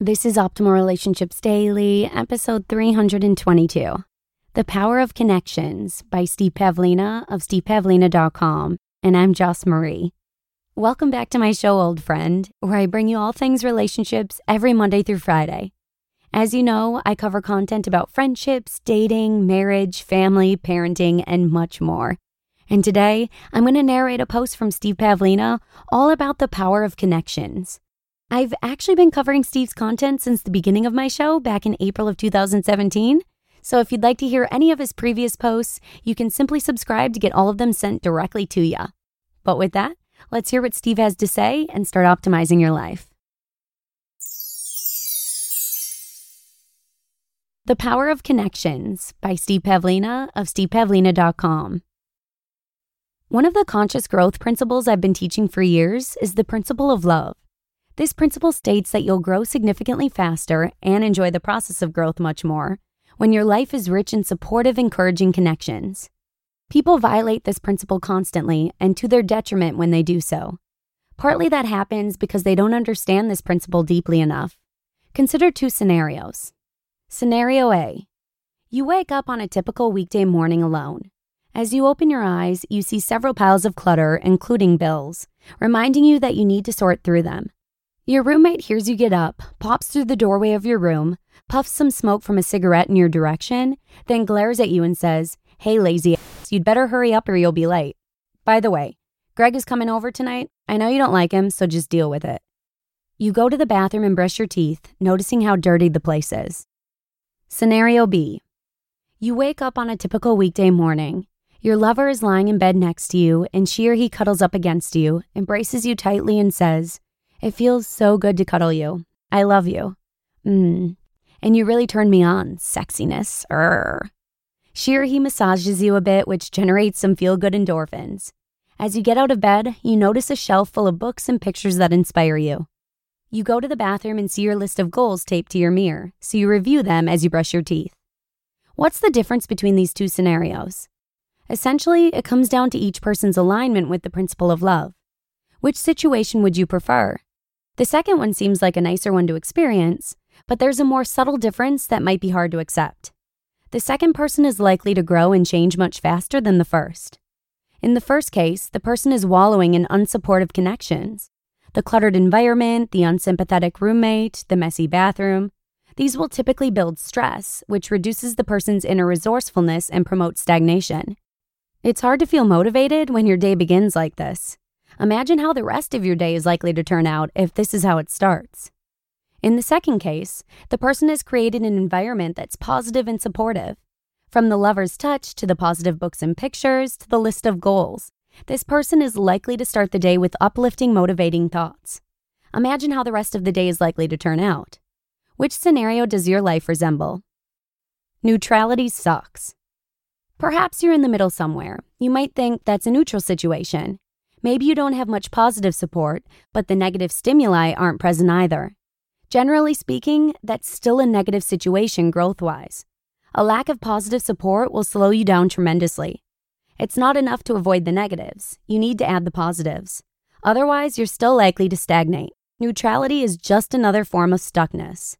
This is Optimal Relationships Daily, episode 322 The Power of Connections by Steve Pavlina of stevepavlina.com. And I'm Joss Marie. Welcome back to my show, old friend, where I bring you all things relationships every Monday through Friday. As you know, I cover content about friendships, dating, marriage, family, parenting, and much more. And today, I'm going to narrate a post from Steve Pavlina all about the power of connections. I've actually been covering Steve's content since the beginning of my show back in April of 2017. So if you'd like to hear any of his previous posts, you can simply subscribe to get all of them sent directly to you. But with that, let's hear what Steve has to say and start optimizing your life. The Power of Connections by Steve Pavlina of stevepavlina.com. One of the conscious growth principles I've been teaching for years is the principle of love. This principle states that you'll grow significantly faster and enjoy the process of growth much more when your life is rich in supportive, encouraging connections. People violate this principle constantly and to their detriment when they do so. Partly that happens because they don't understand this principle deeply enough. Consider two scenarios. Scenario A You wake up on a typical weekday morning alone. As you open your eyes, you see several piles of clutter, including bills, reminding you that you need to sort through them. Your roommate hears you get up, pops through the doorway of your room, puffs some smoke from a cigarette in your direction, then glares at you and says, Hey, lazy ass, you'd better hurry up or you'll be late. By the way, Greg is coming over tonight. I know you don't like him, so just deal with it. You go to the bathroom and brush your teeth, noticing how dirty the place is. Scenario B You wake up on a typical weekday morning. Your lover is lying in bed next to you, and she or he cuddles up against you, embraces you tightly, and says, it feels so good to cuddle you. I love you. Mmm. And you really turn me on, sexiness. Err. Or he massages you a bit, which generates some feel good endorphins. As you get out of bed, you notice a shelf full of books and pictures that inspire you. You go to the bathroom and see your list of goals taped to your mirror, so you review them as you brush your teeth. What's the difference between these two scenarios? Essentially, it comes down to each person's alignment with the principle of love. Which situation would you prefer? The second one seems like a nicer one to experience, but there's a more subtle difference that might be hard to accept. The second person is likely to grow and change much faster than the first. In the first case, the person is wallowing in unsupportive connections. The cluttered environment, the unsympathetic roommate, the messy bathroom. These will typically build stress, which reduces the person's inner resourcefulness and promotes stagnation. It's hard to feel motivated when your day begins like this. Imagine how the rest of your day is likely to turn out if this is how it starts. In the second case, the person has created an environment that's positive and supportive. From the lover's touch to the positive books and pictures to the list of goals, this person is likely to start the day with uplifting, motivating thoughts. Imagine how the rest of the day is likely to turn out. Which scenario does your life resemble? Neutrality sucks. Perhaps you're in the middle somewhere. You might think that's a neutral situation. Maybe you don't have much positive support, but the negative stimuli aren't present either. Generally speaking, that's still a negative situation growth wise. A lack of positive support will slow you down tremendously. It's not enough to avoid the negatives, you need to add the positives. Otherwise, you're still likely to stagnate. Neutrality is just another form of stuckness.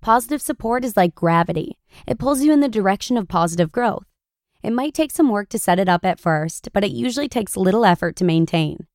Positive support is like gravity, it pulls you in the direction of positive growth. It might take some work to set it up at first, but it usually takes little effort to maintain.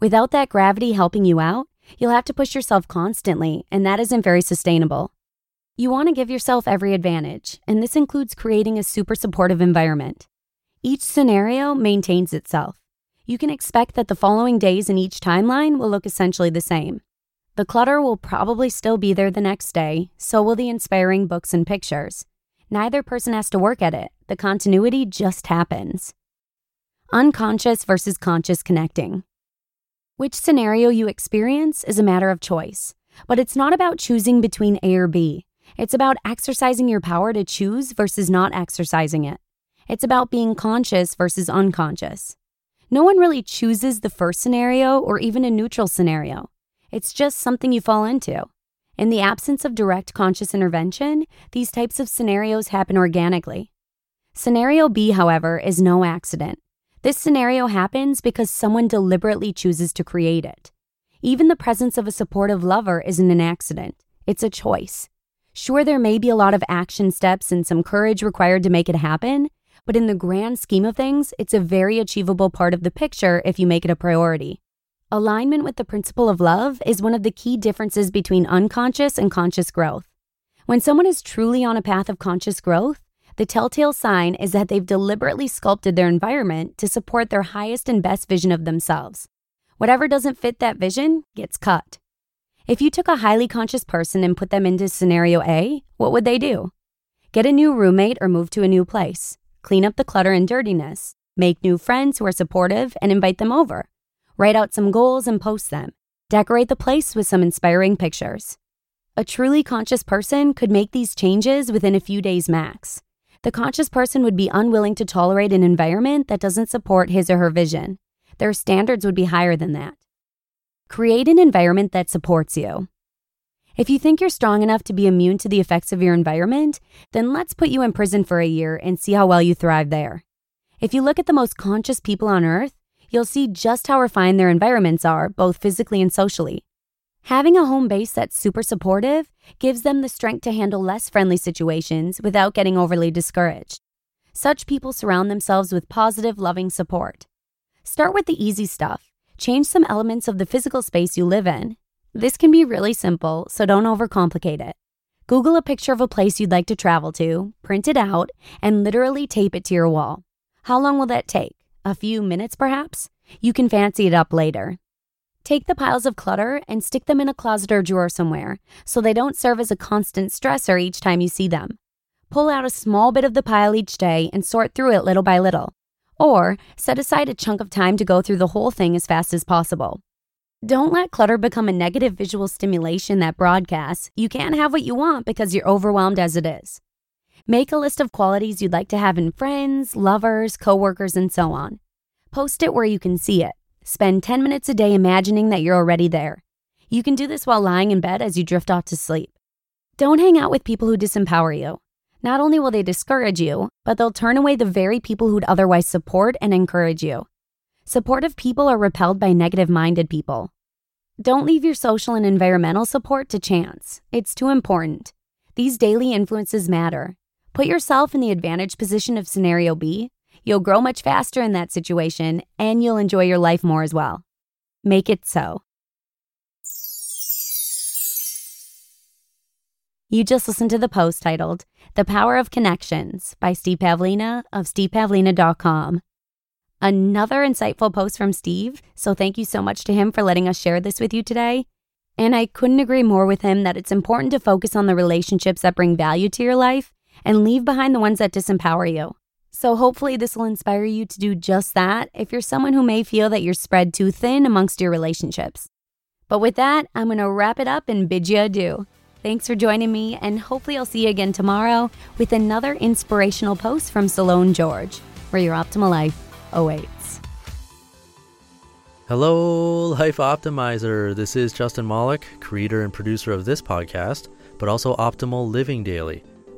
Without that gravity helping you out, you'll have to push yourself constantly, and that isn't very sustainable. You want to give yourself every advantage, and this includes creating a super supportive environment. Each scenario maintains itself. You can expect that the following days in each timeline will look essentially the same. The clutter will probably still be there the next day, so will the inspiring books and pictures. Neither person has to work at it, the continuity just happens. Unconscious versus conscious connecting. Which scenario you experience is a matter of choice, but it's not about choosing between A or B. It's about exercising your power to choose versus not exercising it. It's about being conscious versus unconscious. No one really chooses the first scenario or even a neutral scenario. It's just something you fall into. In the absence of direct conscious intervention, these types of scenarios happen organically. Scenario B, however, is no accident. This scenario happens because someone deliberately chooses to create it. Even the presence of a supportive lover isn't an accident, It's a choice. Sure, there may be a lot of action steps and some courage required to make it happen, but in the grand scheme of things, it's a very achievable part of the picture if you make it a priority. Alignment with the principle of love is one of the key differences between unconscious and conscious growth. When someone is truly on a path of conscious growth, the telltale sign is that they've deliberately sculpted their environment to support their highest and best vision of themselves. Whatever doesn't fit that vision gets cut. If you took a highly conscious person and put them into scenario A, what would they do? Get a new roommate or move to a new place, clean up the clutter and dirtiness, make new friends who are supportive and invite them over, write out some goals and post them, decorate the place with some inspiring pictures. A truly conscious person could make these changes within a few days max. The conscious person would be unwilling to tolerate an environment that doesn't support his or her vision. Their standards would be higher than that. Create an environment that supports you. If you think you're strong enough to be immune to the effects of your environment, then let's put you in prison for a year and see how well you thrive there. If you look at the most conscious people on earth, you'll see just how refined their environments are, both physically and socially. Having a home base that's super supportive gives them the strength to handle less friendly situations without getting overly discouraged. Such people surround themselves with positive, loving support. Start with the easy stuff. Change some elements of the physical space you live in. This can be really simple, so don't overcomplicate it. Google a picture of a place you'd like to travel to, print it out, and literally tape it to your wall. How long will that take? A few minutes, perhaps? You can fancy it up later. Take the piles of clutter and stick them in a closet or drawer somewhere so they don't serve as a constant stressor each time you see them. Pull out a small bit of the pile each day and sort through it little by little. Or set aside a chunk of time to go through the whole thing as fast as possible. Don't let clutter become a negative visual stimulation that broadcasts you can't have what you want because you're overwhelmed as it is. Make a list of qualities you'd like to have in friends, lovers, coworkers, and so on. Post it where you can see it. Spend 10 minutes a day imagining that you're already there. You can do this while lying in bed as you drift off to sleep. Don't hang out with people who disempower you. Not only will they discourage you, but they'll turn away the very people who'd otherwise support and encourage you. Supportive people are repelled by negative minded people. Don't leave your social and environmental support to chance. It's too important. These daily influences matter. Put yourself in the advantage position of scenario B. You'll grow much faster in that situation and you'll enjoy your life more as well. Make it so. You just listened to the post titled The Power of Connections by Steve Pavlina of stevepavlina.com. Another insightful post from Steve, so thank you so much to him for letting us share this with you today. And I couldn't agree more with him that it's important to focus on the relationships that bring value to your life and leave behind the ones that disempower you. So, hopefully, this will inspire you to do just that if you're someone who may feel that you're spread too thin amongst your relationships. But with that, I'm going to wrap it up and bid you adieu. Thanks for joining me, and hopefully, I'll see you again tomorrow with another inspirational post from Salone George, where your optimal life awaits. Hello, Life Optimizer. This is Justin Malik, creator and producer of this podcast, but also Optimal Living Daily,